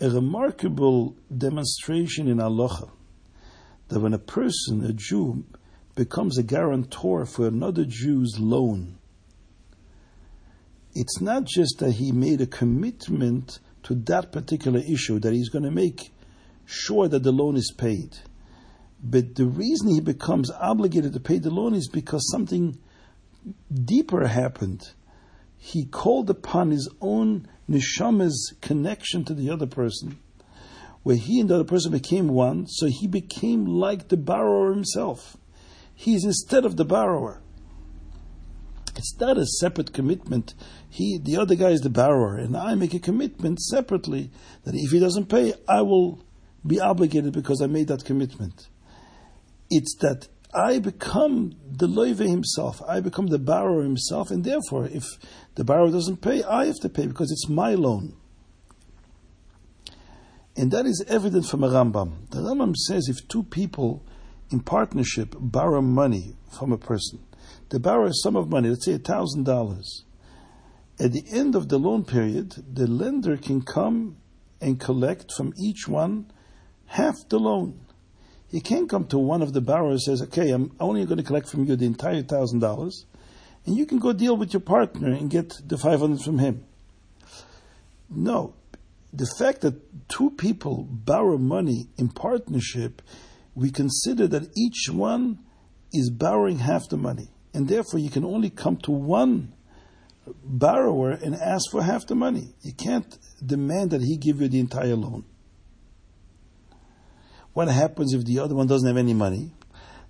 a remarkable demonstration in halacha that when a person, a Jew, becomes a guarantor for another Jew's loan, it's not just that he made a commitment to that particular issue, that he's going to make sure that the loan is paid. But the reason he becomes obligated to pay the loan is because something deeper happened. He called upon his own neshama's connection to the other person, where he and the other person became one, so he became like the borrower himself. He's instead of the borrower. It's not a separate commitment. He, the other guy is the borrower, and I make a commitment separately that if he doesn't pay, I will be obligated because I made that commitment. It's that I become the loive himself. I become the borrower himself, and therefore, if the borrower doesn't pay, I have to pay because it's my loan. And that is evident from a Rambam. The Rambam says if two people in partnership borrow money from a person, they borrow a sum of money, let's say thousand dollars. At the end of the loan period, the lender can come and collect from each one half the loan. He can't come to one of the borrowers and says, "Okay, I'm only going to collect from you the entire thousand dollars, and you can go deal with your partner and get the five hundred from him." No, the fact that two people borrow money in partnership, we consider that each one is borrowing half the money and therefore you can only come to one borrower and ask for half the money. You can't demand that he give you the entire loan. What happens if the other one doesn't have any money?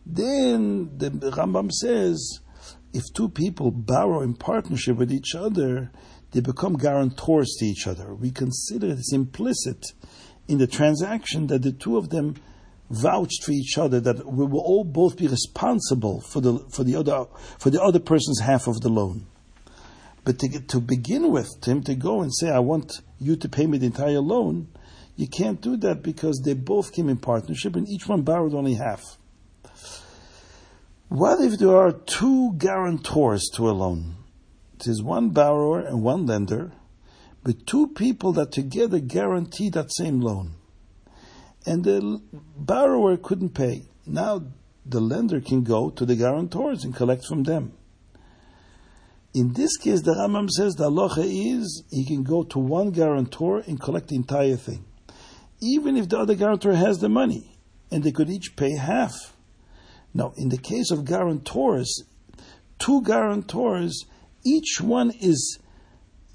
Then the Rambam says, if two people borrow in partnership with each other, they become guarantors to each other. We consider it's implicit in the transaction that the two of them vouched for each other that we will all both be responsible for the for the other for the other person's half of the loan. But to to begin with, to him to go and say, "I want you to pay me the entire loan," you can't do that because they both came in partnership and each one borrowed only half. What if there are two guarantors to a loan? Is one borrower and one lender, but two people that together guarantee that same loan and the borrower couldn't pay. Now the lender can go to the guarantors and collect from them. In this case, the Rambam says the halacha is he can go to one guarantor and collect the entire thing, even if the other guarantor has the money, and they could each pay half. Now, in the case of guarantors, two guarantors, each one is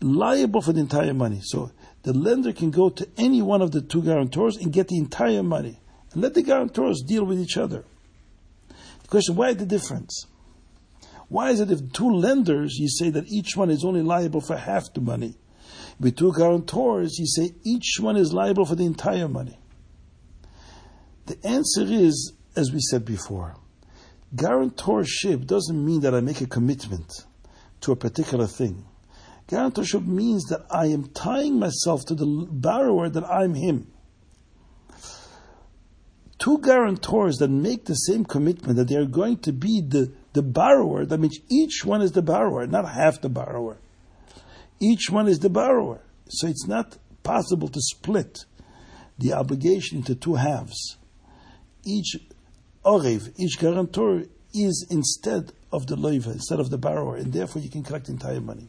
liable for the entire money. So the lender can go to any one of the two guarantors and get the entire money. And let the guarantors deal with each other. The question, why the difference? Why is it if two lenders, you say that each one is only liable for half the money? With two guarantors, you say each one is liable for the entire money. The answer is, as we said before, guarantorship doesn't mean that I make a commitment to a particular thing. Guarantorship means that I am tying myself to the borrower that I'm him. Two guarantors that make the same commitment that they are going to be the, the borrower, that means each one is the borrower, not half the borrower. Each one is the borrower. So it's not possible to split the obligation into two halves. Each orev, each guarantor is instead of the loiva, instead of the borrower, and therefore you can collect entire money.